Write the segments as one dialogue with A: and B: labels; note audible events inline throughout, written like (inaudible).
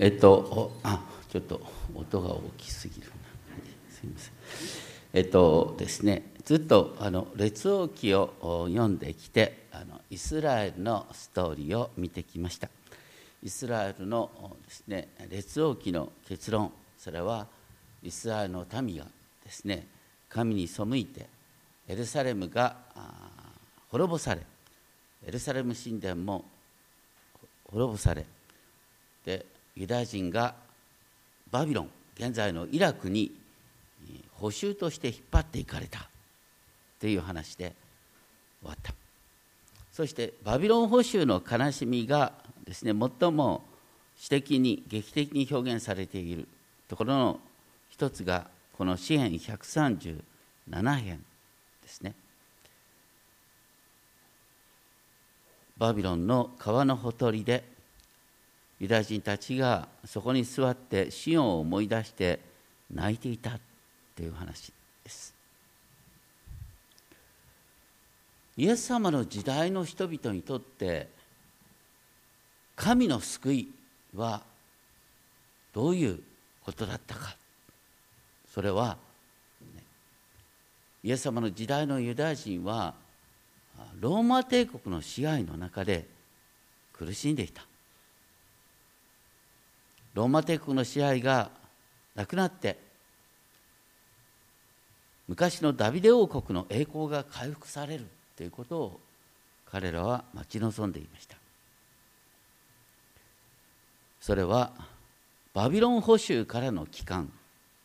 A: えっと、あ、ちょっと音が大きすぎるな。すみません。えっとですね、ずっとあの列王記を読んできて、あのイスラエルのストーリーを見てきました。イスラエルのですね、列王記の結論、それはイスラエルの民がですね、神に背いてエルサレムが滅ぼされ、エルサレム神殿も滅ぼされ、でユダヤ人がバビロン現在のイラクに補修として引っ張っていかれたという話で終わった。そしてバビロン捕囚の悲しみがですね最も詩的に劇的に表現されているところの一つがこの詩編137編ですね。バビロンの川のほとりでユダヤ人たちがそこに座ってシオンを思い出して泣いていたという話です。イエス様の時代の人々にとって神の救いはどういうことだったか。それはイエス様の時代のユダヤ人はローマ帝国の支配の中で苦しんでいた。ローマ帝国の支配がなくなって昔のダビデ王国の栄光が回復されるということを彼らは待ち望んでいました。それはバビロン捕囚からの帰還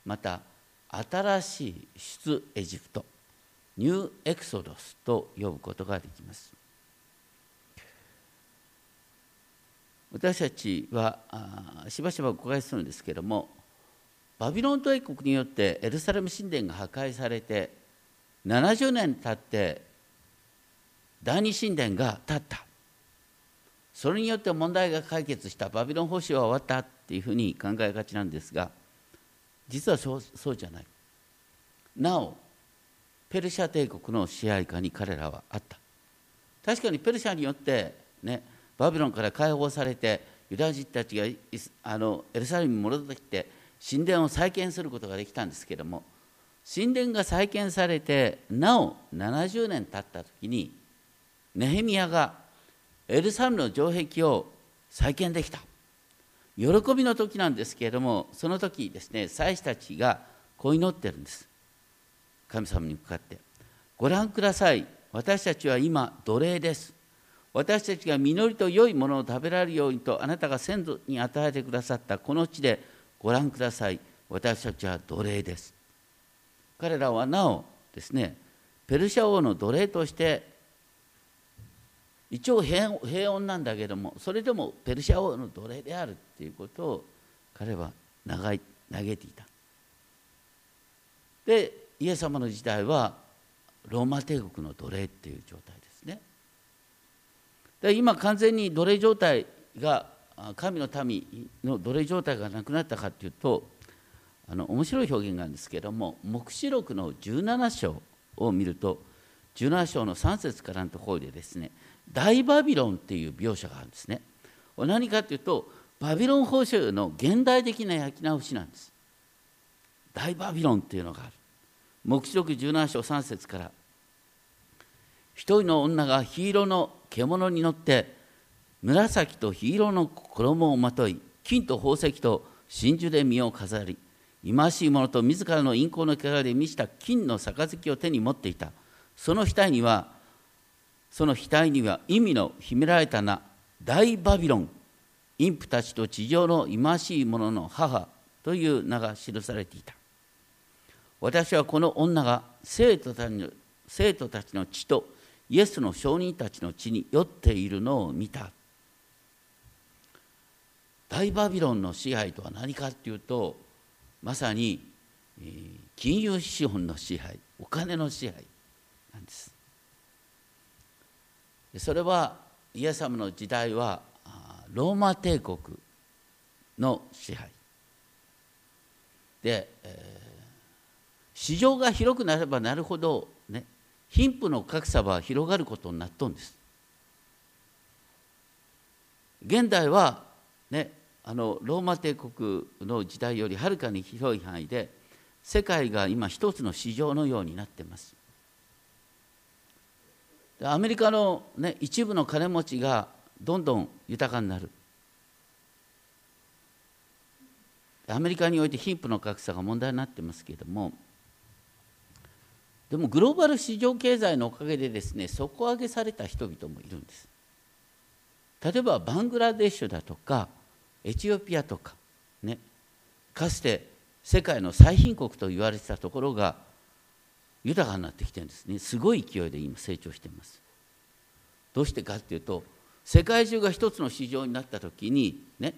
A: また新しい出エジプトニューエクソドスと呼ぶことができます。私たちはしばしばお伺いするんですけれどもバビロン帝国によってエルサレム神殿が破壊されて70年経って第二神殿が建った。それによって問題が解決した。バビロン保守は終わったっていうふうに考えがちなんですが実はそうそうじゃない。なおペルシャ帝国の支配下に彼らはあった。確かにペルシャによってねバビロンから解放されてユダヤ人たちがあのエルサレムに戻ってきて神殿を再建することができたんですけれども神殿が再建されてなお70年経った時にネヘミヤがエルサレムの城壁を再建できた。喜びの時なんですけれどもその時ですね祭司たちがこう祈ってるんです。神様に向かって。ご覧ください。私たちは今奴隷です。私たちが実りと良いものを食べられるようにとあなたが先祖に与えてくださったこの地でご覧ください。私たちは奴隷です。彼らはなおですねペルシャ王の奴隷として一応平穏なんだけどもそれでもペルシャ王の奴隷であるっていうことを彼は嘆い嘆いていた。でイエス様の時代はローマ帝国の奴隷っていう状態。で今完全に奴隷状態が神の民の奴隷状態がなくなったかというとあの面白い表現があるんですけれども黙示録の17章を見ると17章の3節からのところでですね大バビロンっていう描写があるんですね。何かというとバビロン法書の現代的な焼き直しなんです。大バビロンっていうのがある。黙示録17章3節から一人の女が黄色の獣に乗って紫と黄色の衣をまとい金と宝石と真珠で身を飾り忌ましいものと自らの陰行の汚で満ちた金の杯を手に持っていた。その額にはその額には意味の秘められた名大バビロン陰婦たちと地上の忌ましいものの母という名が記されていた。私はこの女が生徒たちの生徒たちの血とイエスの証人たちの血に酔っているのを見た。大バビロンの支配とは何かっていうとまさに金融資本の支配お金の支配なんです。それはイエス様の時代はローマ帝国の支配。で、えー、市場が広くなればなるほどね貧富の格差は広がることになっとんです。現代はねあのローマ帝国の時代よりはるかに広い範囲で世界が今一つの市場のようになってます。アメリカの、ね、一部の金持ちがどんどん豊かになる。アメリカにおいて貧富の格差が問題になってますけれどもでもグローバル市場経済のおかげでですね底上げされた人々もいるんです。例えばバングラデシュだとかエチオピアとかねかつて世界の最貧国と言われてたところが豊かになってきてるんですね。すごい勢いで今成長しています。どうしてかっていうと世界中が一つの市場になった時にね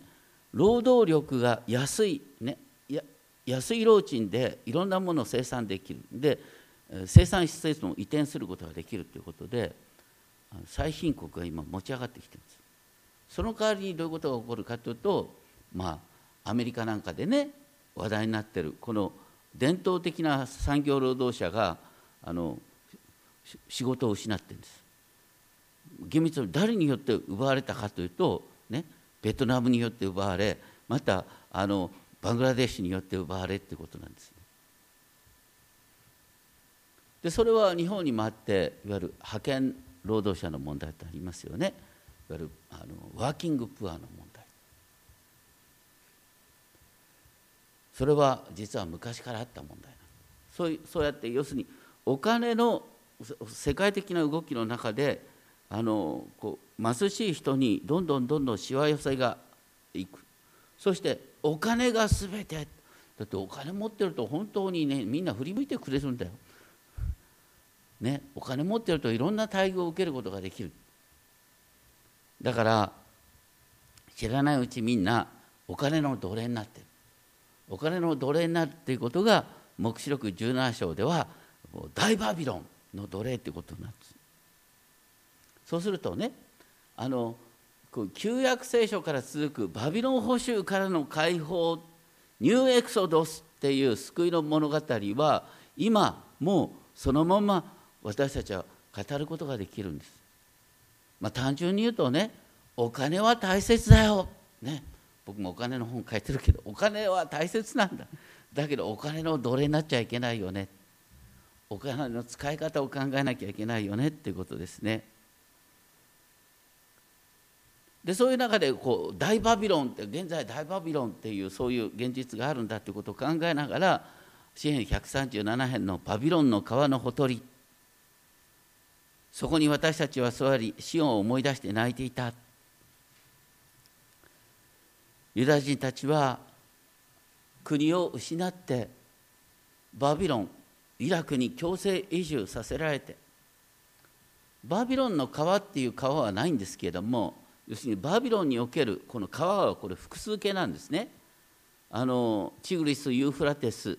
A: 労働力が安い、ね、安い労賃でいろんなものを生産できる。で生産施設も移転することができるということで最貧国が今持ち上がってきてるんです。その代わりにどういうことが起こるかというとまあアメリカなんかでね話題になってるこの伝統的な産業労働者があの仕事を失ってるんです。厳密に誰によって奪われたかというとねベトナムによって奪われまたあのバングラデシュによって奪われっていうことなんです、ねでそれは日本にもあっていわゆる派遣労働者の問題ってありますよね。いわゆるあのワーキングプアの問題。それは実は昔からあった問題そうそうやって要するにお金の世界的な動きの中であのこう貧しい人にどんどんどんどんしわ寄せがいく。そしてお金が全て。だってお金持ってると本当にねみんな振り向いてくれるんだよ。ね、お金持ってるといろんな待遇を受けることができる。だから知らないうちみんなお金の奴隷になってる。お金の奴隷になるっていうことが黙示録17章では大バビロンの奴隷っていうことになってそうするとねあの旧約聖書から続くバビロン捕囚からの解放ニューエクソドスっていう救いの物語は今もうそのまま私たちは語ることができるんです。まあ、単純に言うとねお金は大切だよ、ね、僕もお金の本書いてるけどお金は大切なんだ。だけどお金の奴隷になっちゃいけないよね。お金の使い方を考えなきゃいけないよね。っていうことですね。でそういう中でこう大バビロンって現在大バビロンっていうそういう現実があるんだということを考えながら詩篇137編のバビロンの川のほとりそこに私たちは座りシオンを思い出して泣いていたユダヤ人たちは国を失ってバビロンイラクに強制移住させられてバビロンの川っていう川はないんですけれども要するにバビロンにおけるこの川はこれ複数形なんですね。あのチグリス・ユーフラテス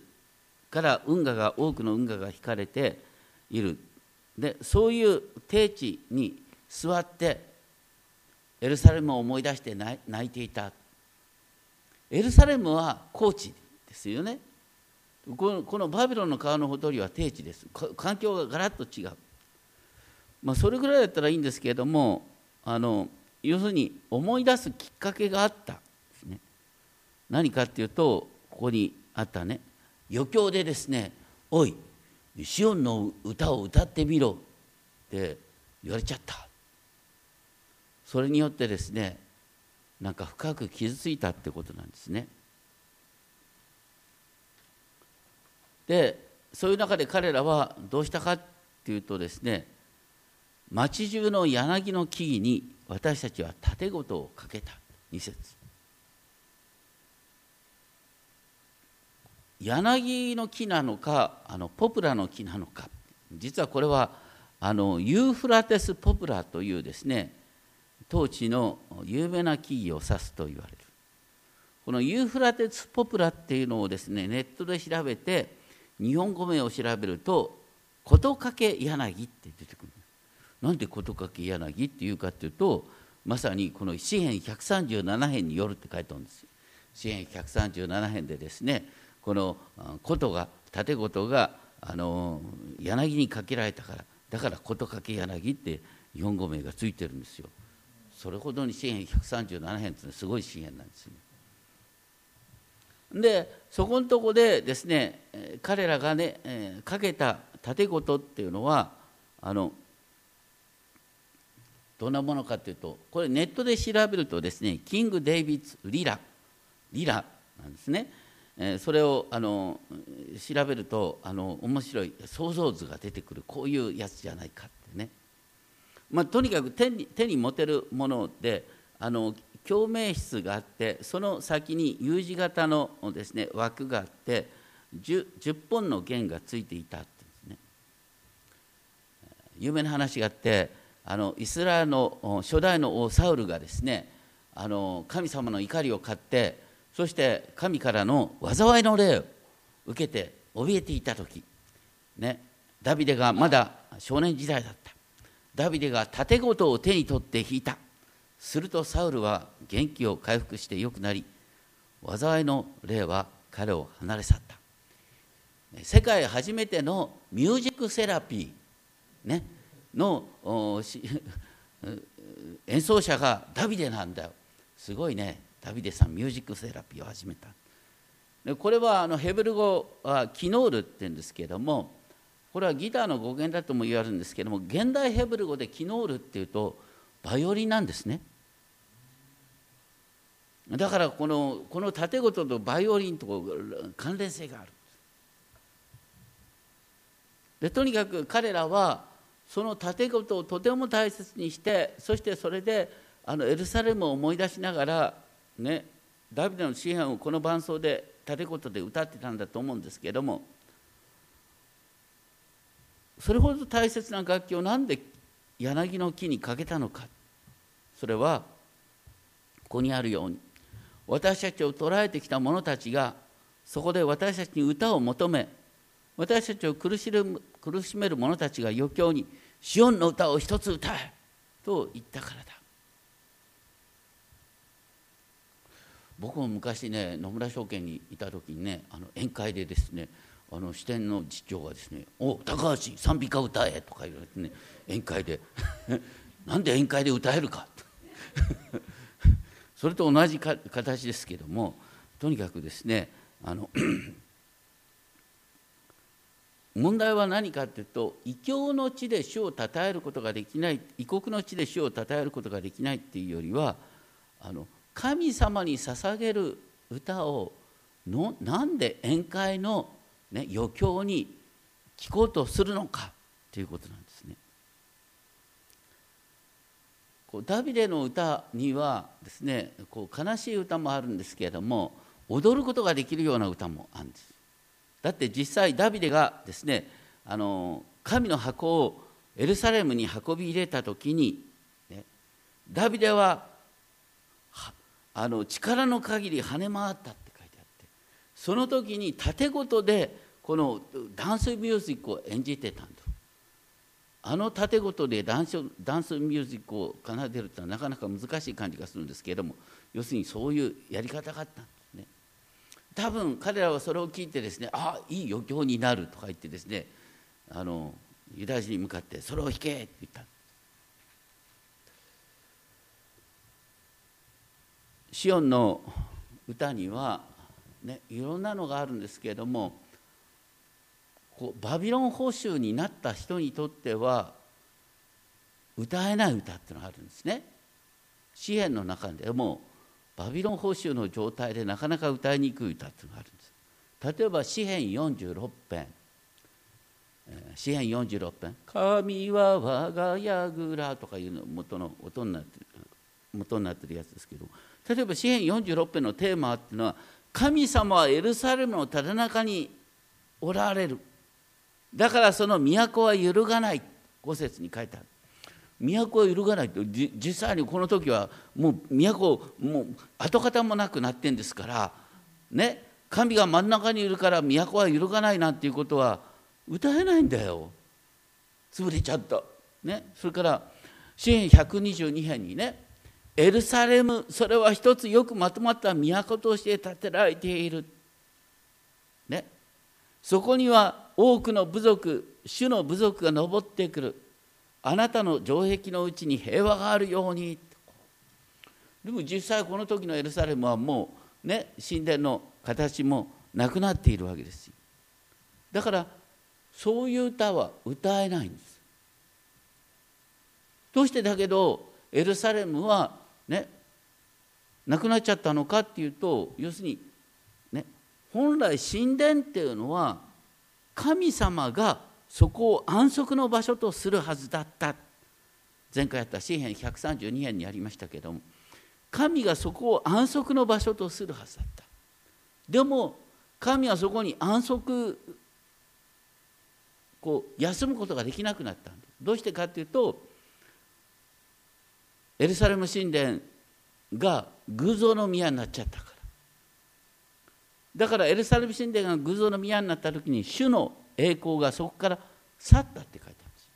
A: から運河が多くの運河が引かれているでそういう低地に座ってエルサレムを思い出して泣いていた。エルサレムは高地ですよね。このこのバビロンの川のほとりは低地です。環境がガラッと違う、まあ、それぐらいだったらいいんですけれどもあの要するに思い出すきっかけがあったですね。何かっていうとここにあったね。余興でですね「おいシオンの歌を歌ってみろ」って言われちゃった。それによってですねなんか深く傷ついたってことなんですね。でそういう中で彼らはどうしたかっていうとですね町中の柳の木々に私たちは盾事をかけた。2節。柳の木なのかあのポプラの木なのか。実はこれはあのユーフラテス・ポプラというですね当地の有名な木々を指すと言われる。このユーフラテス・ポプラっていうのをですねネットで調べて日本語名を調べると「事かけ柳」って出てくる。なんで事かけ柳っていうかっていうとまさにこの詩編137編によるって書いてあるんです詩編137編でですねこのことが盾事があの柳にかけられたからだから事かけ柳って日本語名がついてるんですよ。それほどに詩編137編ってすごい詩編なんですねでそこのとこでですね彼らがねかけた盾事っていうのはあのどんなものかというとこれネットで調べるとですねキング・デイビッツ・リラリラなんですね。それをあの調べるとあの面白い想像図が出てくるこういうやつじゃないかってね、まあ、とにかく手に手に持てるものであの共鳴室があってその先に U 字型のです、ね、枠があって 10, 10本の弦がついていたってですね。有名な話があってあのイスラエルの初代の王サウルがですねあの神様の怒りを買ってそして神からの災いの霊を受けて怯えていた時ねダビデがまだ少年時代だった。ダビデが盾事を手に取って引いた。するとサウルは元気を回復して良くなり災いの霊は彼を離れ去った。世界初めてのミュージックセラピー、ね、の (laughs) 演奏者がダビデなんだよ。すごいね。ダビデさんミュージックセラピーを始めた。でこれはあのヘブル語はキノールって言うんですけれどもこれはギターの語源だとも言われるんですけども現代ヘブル語でキノールっていうとバイオリンなんですね。だからこのこの縦ごととバイオリンと関連性がある。でとにかく彼らはその縦ごとをとても大切にしてそしてそれであのエルサレムを思い出しながらね、ダビデの詩篇をこの伴奏で縦言で歌ってたんだと思うんですけどもそれほど大切な楽器を何で柳の木にかけたのか。それはここにあるように私たちを捉えてきた者たちがそこで私たちに歌を求め私たちを苦し苦しめる者たちが余興に「シオンの歌を一つ歌え」と言ったからだ。僕も昔ね野村証券にいた時にねあの宴会でですねあの支店の次長がですね「お高橋賛美歌歌え」とか言われてね宴会で。(laughs) なんで宴会で歌えるか。と (laughs) それと同じか形ですけどもとにかくですねあの (clears throat) 問題は何かっていうと異教の地で主を称えることができない異国の地で主を称えることができないっていうよりはあの神様に捧げる歌をのなんで宴会の、ね、余興に聞こうとするのかということなんですね。こうダビデの歌にはですねこう悲しい歌もあるんですけれども踊ることができるような歌もあるんです。だって実際ダビデがですねあの神の箱をエルサレムに運び入れた時に、ね、ダビデはあの力の限り跳ね回ったって書いてあってその時に縦ごとでこのダンスミュージックを演じてたんだ。あの縦ごとでダンスダンスミュージックを奏でるってのはなかなか難しい感じがするんですけれども要するにそういうやり方があったんですね。多分彼らはそれを聞いてですねああいい余興になるとか言ってですねあのユダヤ人に向かってそれを弾けって言った。シオンの歌には、ね、いろんなのがあるんですけれどもこうバビロン捕囚になった人にとっては歌えない歌っていうのがあるんですね。詩篇の中でもバビロン捕囚の状態でなかなか歌いにくい歌っていうのがあるんです。例えば詩篇46編詩篇46編「神は我が櫓」とかいうの元の音になってる元になってるやつですけど例えば詩篇46編のテーマっていうのは神様はエルサレムのただ中におられる。だからその都は揺るがない。五節に書いてある。都は揺るがないと実際にこの時はもう都もう跡形もなくなってんですからね。神が真ん中にいるから都は揺るがないなんていうことは歌えないんだよ。潰れちゃった。ね。それから詩篇122編にねエルサレムそれは一つよくまとまった都として建てられている、ね、そこには多くの部族主の部族が登ってくる。あなたの城壁のうちに平和があるように。でも実際この時のエルサレムはもうね神殿の形もなくなっているわけです。だからそういう歌は歌えないんです。どうしてだけどエルサレムはね。なくなっちゃったのかっていうと要するにね本来神殿っていうのは神様がそこを安息の場所とするはずだった。前回やった詩篇132編にありましたけども神がそこを安息の場所とするはずだった。でも神はそこに安息こう休むことができなくなったどうしてかっていうとエルサレム神殿が偶像の宮になっちゃったから。だからエルサレム神殿が偶像の宮になった時に主の栄光がそこから去ったって書いてあるんです。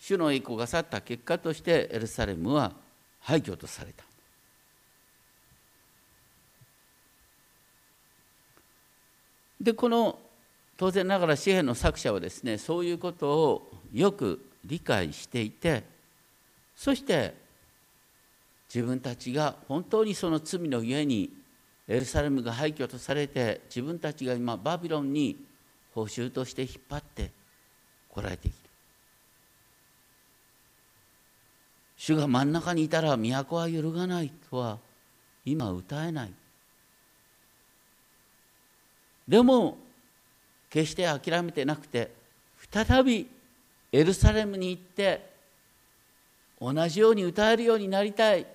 A: 主の栄光が去った結果としてエルサレムは廃墟とされた。でこの当然ながら詩篇の作者はですねそういうことをよく理解していてそして自分たちが本当にその罪のゆえにエルサレムが廃墟とされて自分たちが今バビロンに報酬として引っ張ってこられている。主が真ん中にいたら都は揺るがないとは今歌えない。でも決して諦めてなくて再びエルサレムに行って同じように歌えるようになりたい。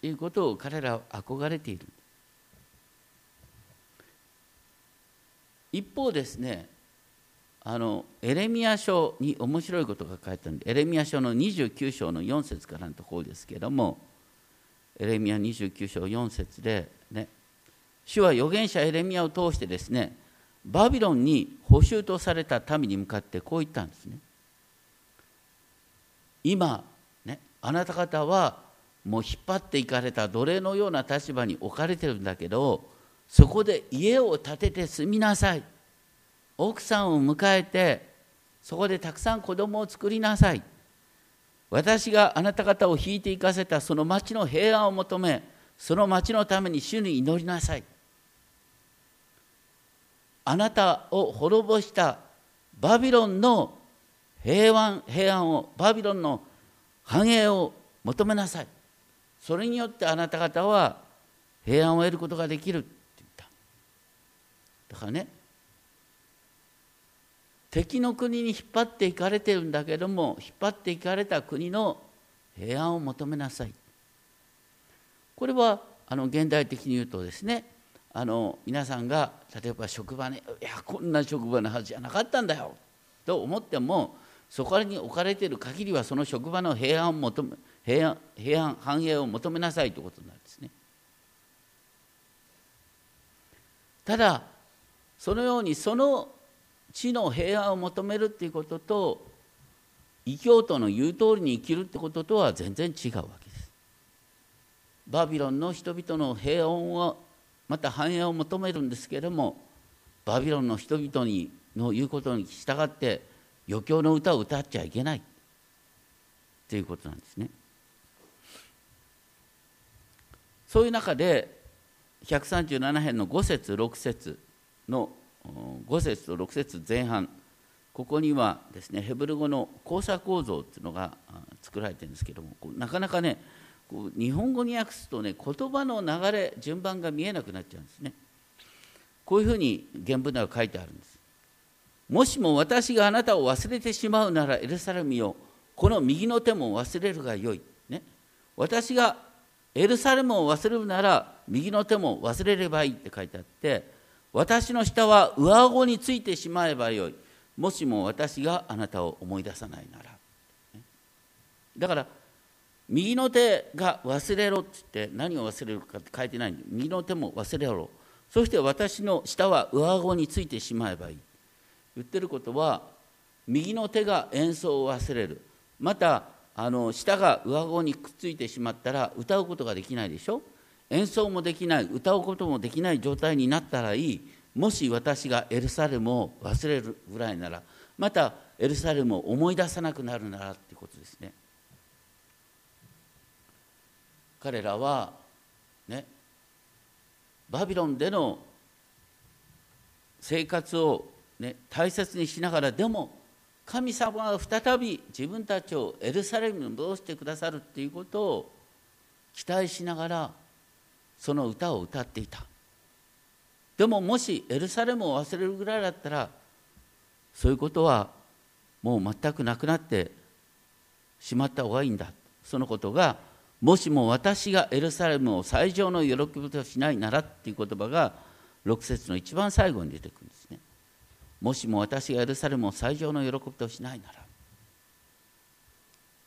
A: ということを彼らは憧れている。一方ですねあのエレミア書に面白いことが書いてあるんでエレミア書の29章の4節からのところですけれどもエレミア29章4節でね主は預言者エレミアを通してですねバビロンに捕囚とされた民に向かってこう言ったんですね。今あなた方はもう引っ張っていかれた奴隷のような立場に置かれてるんだけどそこで家を建てて住みなさい。奥さんを迎えてそこでたくさん子供を作りなさい。私があなた方を引いて行かせたその町の平安を求めその町のために主に祈りなさい。あなたを滅ぼしたバビロンの平安平安をバビロンの繁栄を求めなさい。それによってあなた方は平安を得ることができるって言った。だからね敵の国に引っ張っていかれてるんだけども引っ張っていかれた国の平安を求めなさい。これはあの現代的に言うとですねあの皆さんが例えば職場ねいやこんな職場のはずじゃなかったんだよ。と思ってもそこに置かれている限りはその職場の平安を求め平安平安繁栄を求めなさいということなんですねただそのようにその地の平和を求めるっていうことと異教徒の言う通りに生きるってこととは全然違うわけです。バビロンの人々の平穏をまた繁栄を求めるんですけれどもバビロンの人々にの言うことに従って余興の歌を歌っちゃいけない。ということなんですね。そういう中で137編の5節6節の5節と6節前半ここにはですねヘブル語の交差構造っていうのが作られてるんですけどもなかなかね日本語に訳すとね言葉の流れ順番が見えなくなっちゃうんですね。こういうふうに原文では書いてあるんです。もしも私があなたを忘れてしまうならエルサレムよこの右の手も忘れるがよい、ね、私がエルサレムを忘れるなら右の手も忘れればいい。って書いてあって私の舌は上顎についてしまえばよい。もしも私があなたを思い出さないなら。だから右の手が忘れろって言って何を忘れるかって書いてないんで右の手も忘れろ。そして私の舌は上顎についてしまえばいい。言ってることは右の手が演奏を忘れる。またあの舌が上顎にくっついてしまったら歌うことができないでしょ？演奏もできない。歌うこともできない状態になったらいい。もし私がエルサレムを忘れるぐらいならまたエルサレムを思い出さなくなるならってことですね。彼らはねバビロンでの生活を、ね、大切にしながらでも神様は再び自分たちをエルサレムに戻してくださるっていうことを期待しながらその歌を歌っていた。でももしエルサレムを忘れるぐらいだったらそういうことはもう全くなくなってしまった方がいいんだ。そのことがもしも私がエルサレムを最上の喜びとしないならっていう言葉が6節の一番最後に出てくるもしも私がエルサレムを最上の喜びとしないなら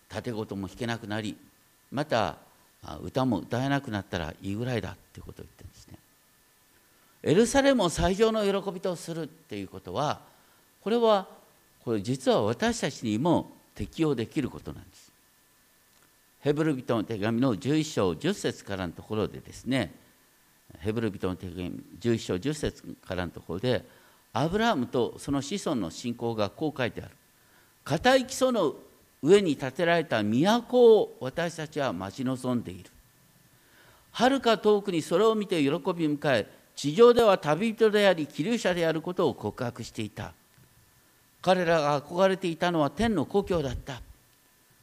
A: 盾事も弾けなくなりまた歌も歌えなくなったらいいぐらいだっていうことを言ってるんですね。エルサレムを最上の喜びとするっていうことはこれはこれ実は私たちにも適用できることなんです。ヘブル人の手紙の11章10節からのところでですねヘブル人の手紙11章10節からのところでアブラハムとその子孫の信仰がこう書いてある。固い基礎の上に建てられた都を私たちは待ち望んでいる。はるか遠くにそれを見て喜び迎え地上では旅人であり気流者であることを告白していた。彼らが憧れていたのは天の故郷だった。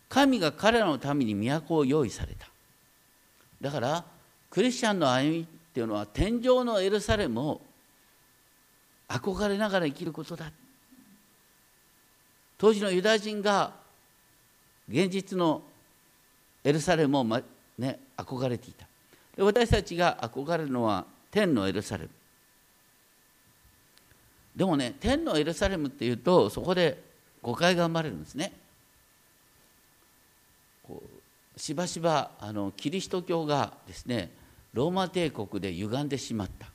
A: 神が彼らのために都を用意された。だからクリスチャンの歩みっていうのは天上のエルサレムを憧れながら生きることだ。当時のユダヤ人が現実のエルサレムを、ね、憧れていた。で私たちが憧れるのは天のエルサレム。でもね天のエルサレムっていうとそこで誤解が生まれるんですね。しばしばあのキリスト教がですねローマ帝国で歪んでしまった。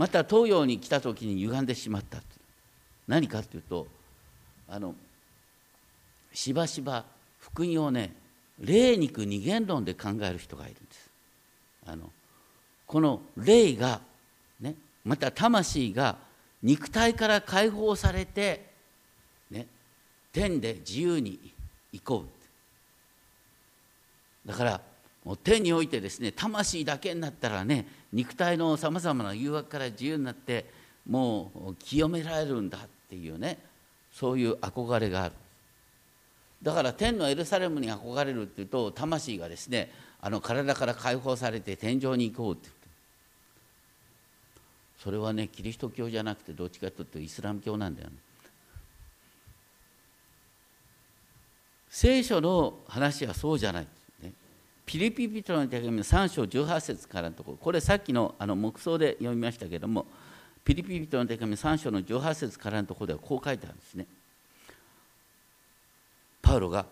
A: また東洋に来た時に歪んでしまった何かっていうとあのしばしば福音をね霊肉二元論で考える人がいるんです。あのこの霊がねまた魂が肉体から解放されて、ね、天で自由に行こうだからもう天においてですね魂だけになったらね肉体のさまざまな誘惑から自由になってもう清められるんだっていうねそういう憧れがある。だから天のエルサレムに憧れるっていうと魂がですねあの体から解放されて天井に行こうってそれはねキリスト教じゃなくてどっちかというとイスラム教なんだよね。聖書の話はそうじゃない、ピリピピトの手紙の3章18節からのところ。これさっきのあの黙想で読みましたけれどもピリピピトの手紙3章の18節からのところではこう書いてあるんですね。パウロが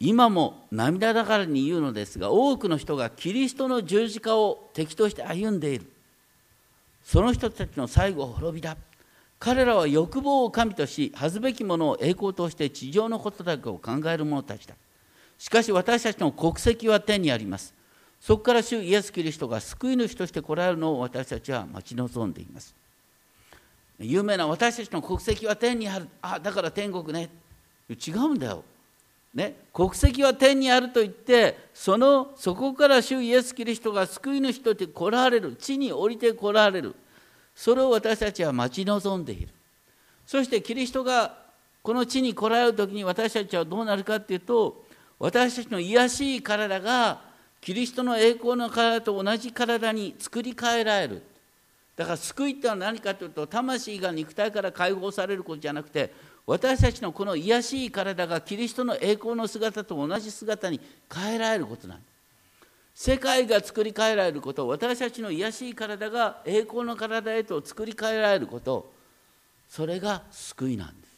A: 今も涙ながらに言うのですが多くの人がキリストの十字架を敵として歩んでいる。その人たちの最後は滅びだ。彼らは欲望を神とし恥ずべきものを栄光として地上のことだけを考える者たちだ。しかし私たちの国籍は天にあります。そこから主イエス・キリストが救い主として来られるのを私たちは待ち望んでいます。有名な私たちの国籍は天にある。あだから天国ね。違うんだよ。ね、国籍は天にあると言ってそのそこから主イエス・キリストが救い主として来られる。地に降りて来られる。それを私たちは待ち望んでいる。そしてキリストがこの地に来られる時に私たちはどうなるかっていうと私たちの癒しい体がキリストの栄光の体と同じ体に作り変えられる。だから救いってのは何かというと魂が肉体から解放されることじゃなくて私たちのこの癒しい体がキリストの栄光の姿と同じ姿に変えられることなんです世界が作り変えられること私たちの癒しい体が栄光の体へと作り変えられることそれが救いなんです。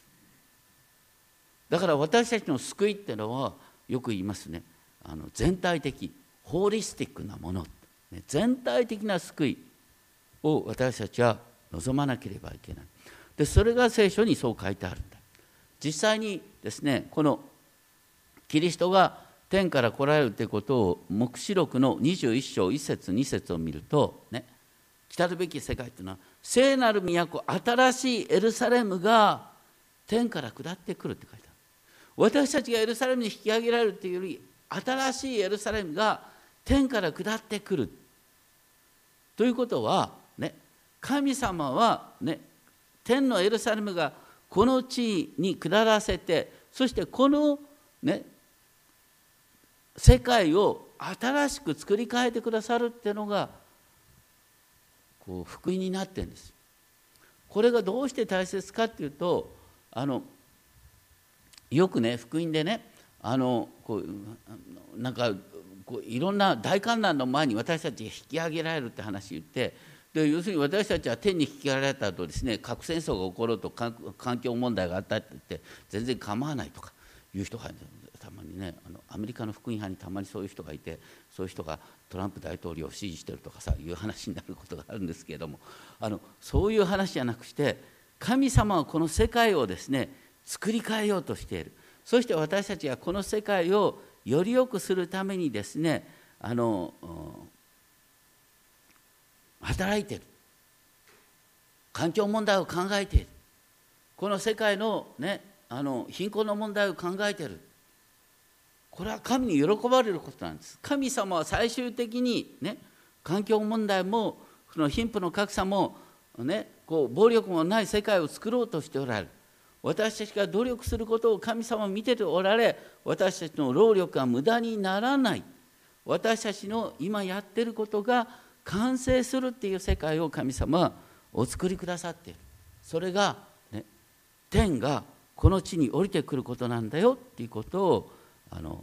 A: だから私たちの救いっていうのはよく言いますね。あの全体的ホーリスティックなもの、全体的な救いを私たちは望まなければいけない。でそれが聖書にそう書いてあるんだ。実際にですねこのキリストが天から来られるということを黙示録の21章1節2節を見るとね来たるべき世界というのは聖なる都新しいエルサレムが天から下ってくるって書いてある。私たちがエルサレムに引き上げられるというより新しいエルサレムが天から下ってくる。ということはね神様はね天のエルサレムがこの地に下らせてそしてこのね世界を新しく作り変えてくださるっていうのがこう福音になってるんです。これがどうして大切かっていうとあのよくね福音でねあのこうなんかこういろんな大観覧の前に私たちが引き上げられるって話言ってで要するに私たちは天に引き上げられた後ですね核戦争が起ころうと環境問題があったって言って全然構わないとかいう人がたまにねあのアメリカの福音派にたまにそういう人がいてそういう人がトランプ大統領を支持してるとかさいう話になることがあるんですけれどもあのそういう話じゃなくして神様はこの世界をですね作り変えようとしている。そして私たちはこの世界をより良くするためにですねあの働いている。環境問題を考えている。この世界の,、ね、あの貧困の問題を考えている。これは神に喜ばれることなんです。神様は最終的に、ね、環境問題もその貧富の格差も、ね、こう暴力もない世界を作ろうとしておられる。私たちが努力することを神様は見てておられ私たちの労力が無駄にならない。私たちの今やってることが完成するっていう世界を神様はお作りくださっている。それが、ね、天がこの地に降りてくることなんだよっていうことをあの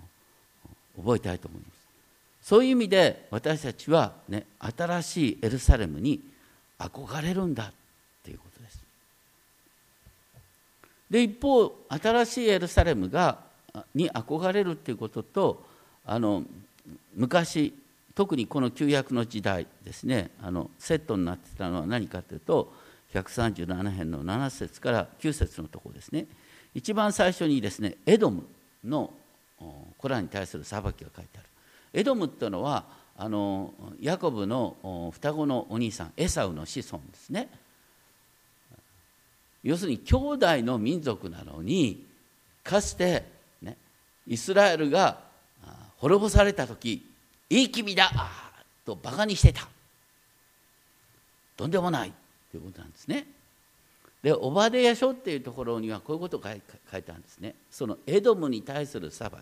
A: 覚えたいと思います。そういう意味で私たちは、ね、新しいエルサレムに憧れるんだっていうことですで一方新しいエルサレムがに憧れるっていうこととあの昔特にこの旧約の時代ですねあのセットになってたのは何かというと137編の7節から9節のところですね。一番最初にですねエドムのコラに対する裁きが書いてある。エドムっていうのはあのヤコブの双子のお兄さんエサウの子孫ですね。要するに兄弟の民族なのにかつて、ね、イスラエルが滅ぼされた時いい君だとバカにしてた。とんでもないということなんですね。でオバデヤ書っていうところにはこういうことが書いてあるんですね。そのエドムに対する裁き。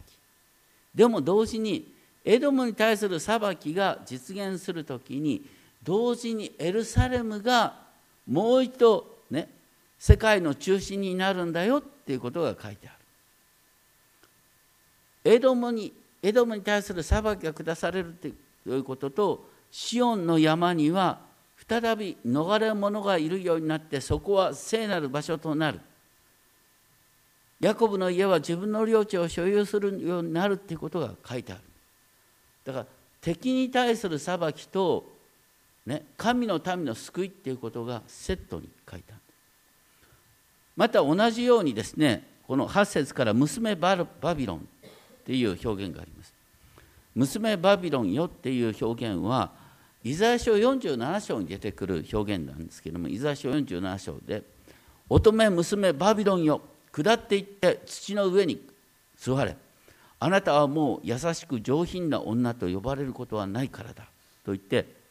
A: でも同時にエドムに対する裁きが実現する時に同時にエルサレムがもう一度ね世界の中心になるんだよっていうことが書いてある。エドムにエドムに対する裁きが下されるということとシオンの山には再び逃れ者がいるようになってそこは聖なる場所となる。ヤコブの家は自分の領地を所有するようになるっていうことが書いてある。だから敵に対する裁きと、ね、神の民の救いっていうことがセットに書いてある。また同じようにですねこの8節から娘バビロンっていう表現があります。娘バビロンよっていう表現はイザヤ書47章に出てくる表現なんですけれどもイザヤ書47章で「乙女娘バビロンよ下っていって土の上に座れあなたはもう優しく上品な女と呼ばれることはないからだ」と言って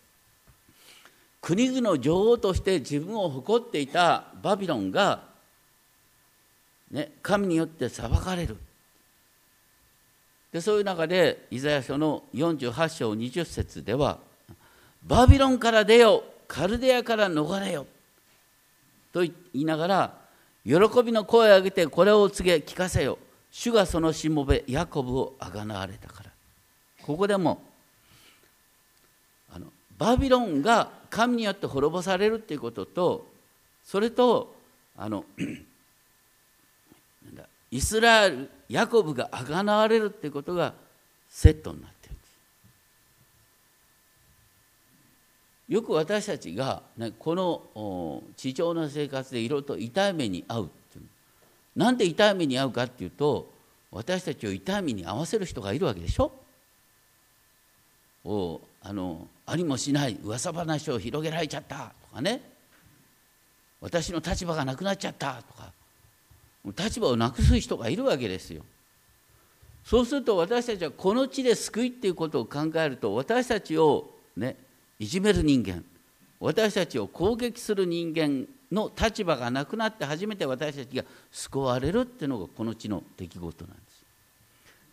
A: 国々の女王として自分を誇っていたバビロンが、ね、神によって裁かれる。でそういう中でイザヤ書の48章20節では「バビロンから出よカルデアから逃れよ」と言いながら喜びの声を上げてこれを告げ聞かせよ主がそのしもべヤコブをあがなわれたから。ここでもあのバビロンが神によって滅ぼされるっていうこととそれとあのイスラエルヤコブがあがなわれるっていうことがセットになってるんです。よく私たちが、ね、この地上の生活でいろいろと痛い目に遭うっていう。なんで痛い目に遭うかっていうと私たちを痛い目に遭わせる人がいるわけでしょ。おあのありもしない噂話を広げられちゃったとかね。私の立場がなくなっちゃったとか。立場をなくす人がいるわけですよ。そうすると私たちはこの地で救いっていうことを考えると私たちをねいじめる人間私たちを攻撃する人間の立場がなくなって初めて私たちが救われるっていうのがこの地の出来事なんです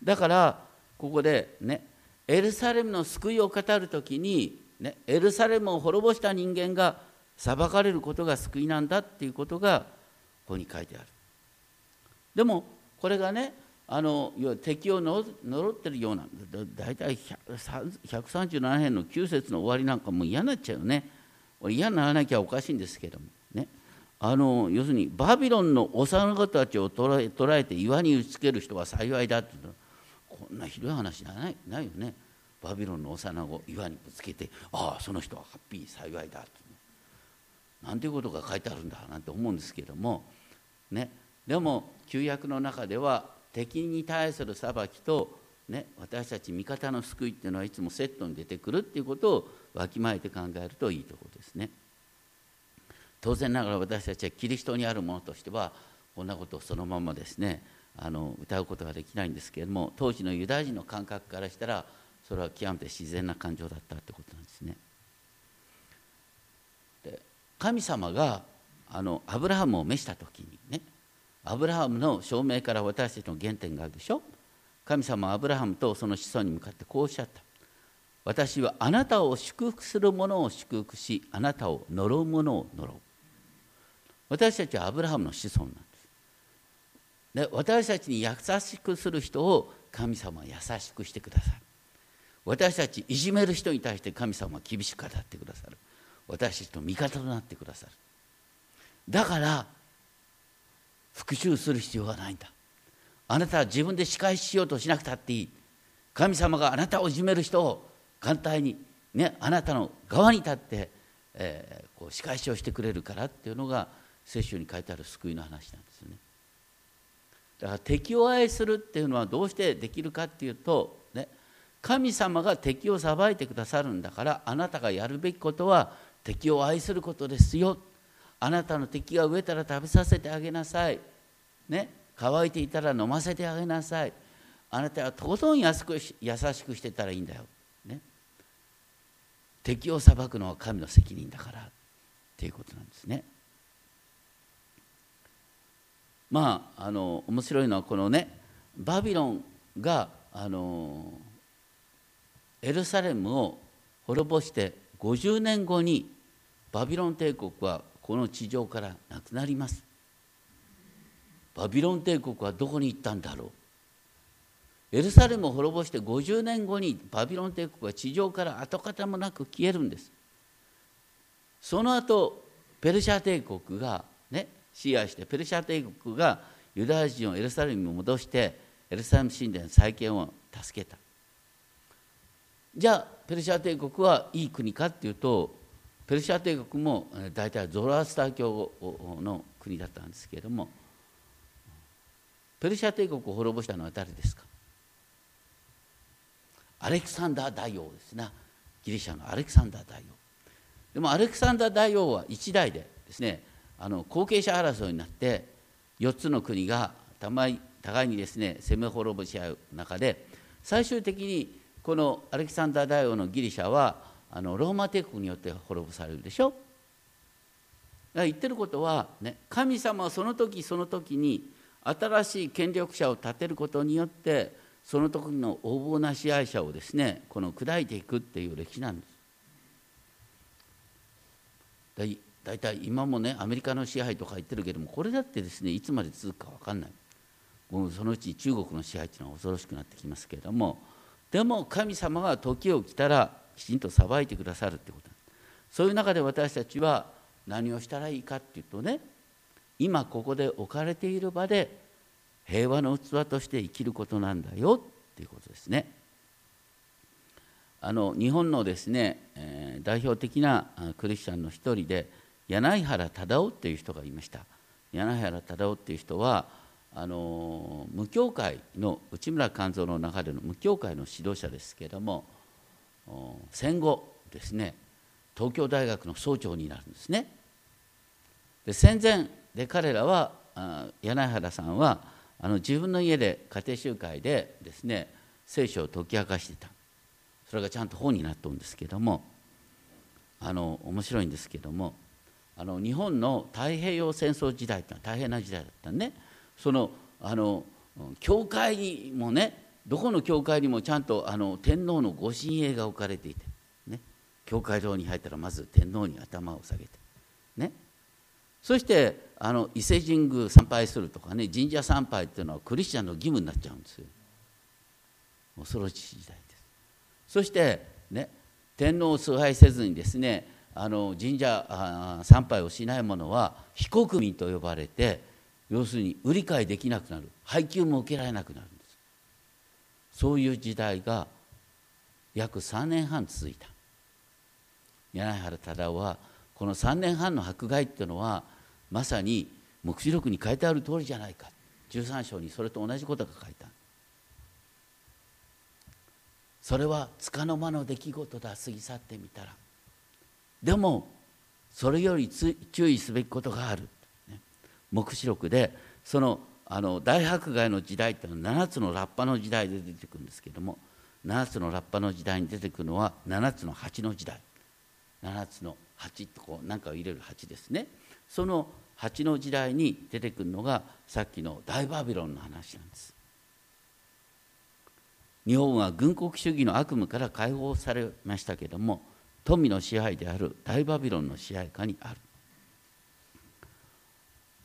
A: だからここでねエルサレムの救いを語る時に、ね、エルサレムを滅ぼした人間が裁かれることが救いなんだっていうことがここに書いてあるでもこれがねあの敵を呪ってるような大体137編の9節の終わりなんかもう嫌になっちゃうよね。嫌にならなきゃおかしいんですけどもね。あの要するにバビロンの幼子たちを捉え捉えて岩に打ちつける人は幸いだってこんなひどい話ないないよね。バビロンの幼子岩にぶつけてああその人はハッピー幸いだってなんていうことが書いてあるんだなんて思うんですけどもね。でも旧約の中では敵に対する裁きと、ね、私たち味方の救いっていうのはいつもセットに出てくるっていうことをわきまえて考えるといいところですね。当然ながら私たちはキリストにあるものとしてはこんなことをそのままですねあの歌うことができないんですけれども当時のユダヤ人の感覚からしたらそれは極めて自然な感情だったってことなんですね。で神様があのアブラハムを召した時にねアブラハムの証明から私たちの原点があるでしょ？神様はアブラハムとその子孫に向かってこうおっしゃった。私はあなたを祝福する者を祝福しあなたを呪う者を呪う。私たちはアブラハムの子孫なんです。で私たちに優しくする人を神様は優しくしてくださる。私たちいじめる人に対して神様は厳しく語ってくださる。私たちの味方となってくださる。だから復讐する必要がないんだ。あなたは自分で仕返ししようとしなくたっていい。神様があなたをいじめる人を簡単に、ね、あなたの側に立って、えー、こう仕返しをしてくれるからっていうのが聖書に書いてある救いの話なんですよね。だから敵を愛するっていうのはどうしてできるかっていうと、ね、神様が敵を裁いてくださるんだからあなたがやるべきことは敵を愛することですよ。あなたの敵が飢えたら食べさせてあげなさい。ね、乾いていたら飲ませてあげなさい。あなたはとことん安く優しくしてたらいいんだよ。ね、敵を裁くのは神の責任だからっていうことなんですね。まああの面白いのはこのねバビロンがあのエルサレムを滅ぼして50年後にバビロン帝国はこの地上からなくなります。バビロン帝国はどこに行ったんだろう。エルサレムを滅ぼして50年後にバビロン帝国は地上から跡形もなく消えるんです。その後ペルシャ帝国がね支配してペルシャ帝国がユダヤ人をエルサレムに戻してエルサレム神殿再建を助けた。じゃあペルシャ帝国はいい国かっていうとペルシャ帝国も大体ゾロアスター教の国だったんですけれどもペルシャ帝国を滅ぼしたのは誰ですか？アレクサンダー大王ですな。ギリシャのアレクサンダー大王。でもアレクサンダー大王は一代でですねあの後継者争いになって4つの国が互いにですね攻め滅ぼし合う中で最終的にこのアレキサンダー大王のギリシャはあのローマ帝国によって滅ぼされるでしょ？言ってることは、ね、神様はその時その時に新しい権力者を立てることによってその時の横暴な支配者をですねこの砕いていくっていう歴史なんです。だいたい今もねアメリカの支配とか言ってるけどもこれだってですねいつまで続くか分かんない。もうそのうち中国の支配っていうのは恐ろしくなってきますけれどもでも神様が時を来たらきちんと裁いてくださるってことそういう中で私たちは何をしたらいいかっていうとね今ここで置かれている場で平和の器として生きることなんだよっていうことですね。あの日本のですね、えー、代表的なクリスチャンの一人で柳原忠夫っていう人がいました柳原忠夫っていう人はあの無教会の内村勘三の中での無教会の指導者ですけれども戦後ですね東京大学の総長になるんですね。で戦前で彼らは柳原さんはあの自分の家で家庭集会でですね聖書を解き明かしてた。それがちゃんと本になったんですけどもあの面白いんですけどもあの日本の太平洋戦争時代ってのは大変な時代だったねそのあの教会にもねどこの教会にもちゃんとあの天皇のご神栄が置かれていて、ね、教会堂に入ったらまず天皇に頭を下げて、ね、そしてあの伊勢神宮参拝するとかね神社参拝っていうのはクリスチャンの義務になっちゃうんですよ。恐ろしい時代です。そしてね天皇を崇拝せずにですねあの神社参拝をしない者は非国民と呼ばれて要するに売り買いできなくなる。配給も受けられなくなる。そういう時代が約3年半続いた。柳原忠夫はこの3年半の迫害っていうのはまさに黙示録に書いてある通りじゃないか。13章にそれと同じことが書いた。それはつかの間の出来事だ過ぎ去ってみたら。でもそれより注意すべきことがある、黙示録でそのあの大迫害の時代っていうのは7つのラッパの時代で出てくるんですけども7つのラッパの時代に出てくるのは7つの鉢の時代。7つの鉢ってこう何かを入れる鉢ですね。その鉢の時代に出てくるのがさっきの大バビロンの話なんです。日本は軍国主義の悪夢から解放されましたけども富の支配である大バビロンの支配下にある。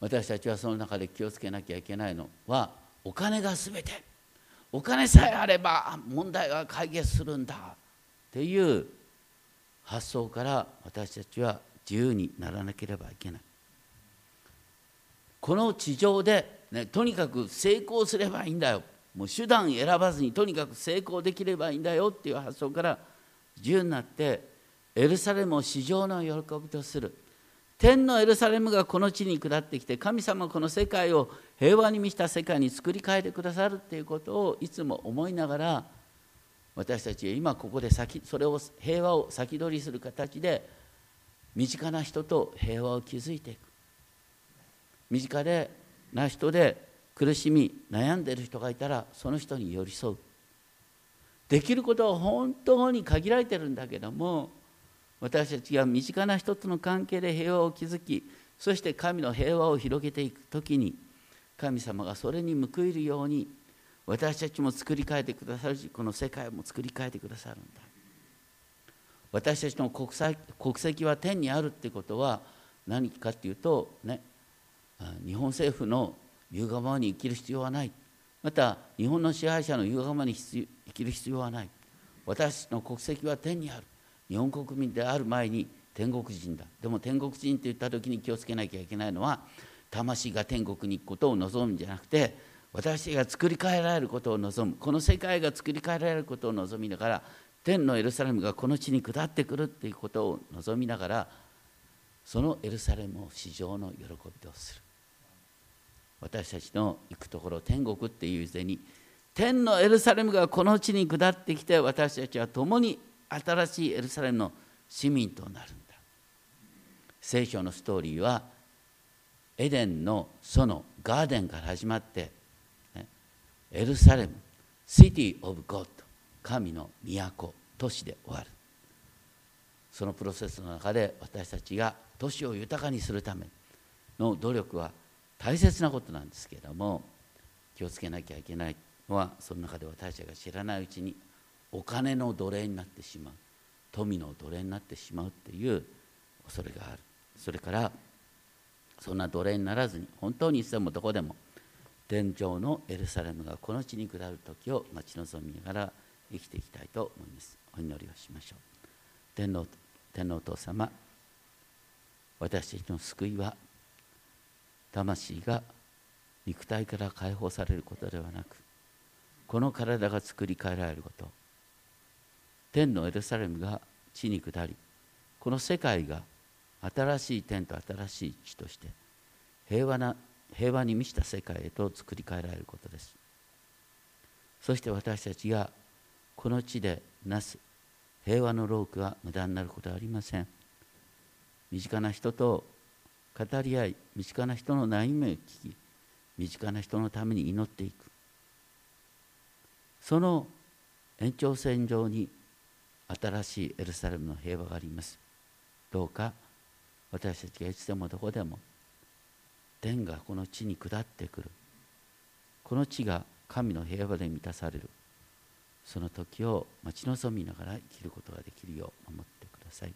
A: 私たちはその中で気をつけなきゃいけないのはお金が全て。お金さえあれば問題が解決するんだ。っていう発想から私たちは自由にならなければいけない。この地上で、ね、とにかく成功すればいいんだよ。もう手段選ばずにとにかく成功できればいいんだよ。っていう発想から自由になってエルサレムを市場の喜びとする。天のエルサレムがこの地に下ってきて神様この世界を平和に満ちた世界に作り変えてくださるっていうことをいつも思いながら私たちは今ここで先それを平和を先取りする形で身近な人と平和を築いていく。身近でな人で苦しみ悩んでる人がいたらその人に寄り添う。できることは本当に限られてるんだけども私たちが身近な人との関係で平和を築きそして神の平和を広げていく時に神様がそれに報いるように私たちも作り変えてくださるしこの世界も作り変えてくださるんだ。私たちの国際国籍は天にあるってことは何かっていうとね日本政府の言うがままに生きる必要はない。また日本の支配者の言うがままに生きる必要はない。私の国籍は天にある。日本国民である前に天国人だ。でも天国人と言った時に気をつけなきゃいけないのは魂が天国に行くことを望むんじゃなくて私が作り変えられることを望む。この世界が作り変えられることを望みながら天のエルサレムがこの地に下ってくるっていうことを望みながらそのエルサレムを市場の喜びとする。私たちの行くところ天国っていう時に天のエルサレムがこの地に下ってきて私たちは共に新しいエルサレムの市民となるんだ。聖書のストーリーはエデンの園ガーデンから始まって、ね、エルサレム City of God 神の都都市で終わる。そのプロセスの中で私たちが都市を豊かにするための努力は大切なことなんですけれども気をつけなきゃいけないのはその中で私たちが知らないうちにお金の奴隷になってしまう。富の奴隷になってしまうっていう恐れがある。それからそんな奴隷にならずに本当にいつでもどこでも天上のエルサレムがこの地に下る時を待ち望みながら生きていきたいと思います。お祈りをしましょう。天皇天皇お父様私たちの救いは魂が肉体から解放されることではなくこの体が作り変えられること。天のエルサレムが地に下りこの世界が新しい天と新しい地として平和な平和に満ちた世界へと作り変えられることです。そして私たちがこの地でなす平和の労苦は無駄になることはありません。身近な人と語り合い身近な人の悩みを聞き身近な人のために祈っていく。その延長線上に新しいエルサレムの平和があります。どうか私たちがいつでもどこでも天がこの地に下ってくる。この地が神の平和で満たされる。その時を待ち望みながら生きることができるよう守ってください。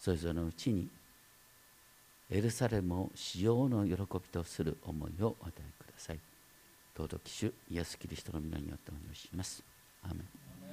A: それぞれのうちにエルサレムを使用の喜びとする思いをお与えください。尊き主イエス・キリストの皆によってお願いします。アメン。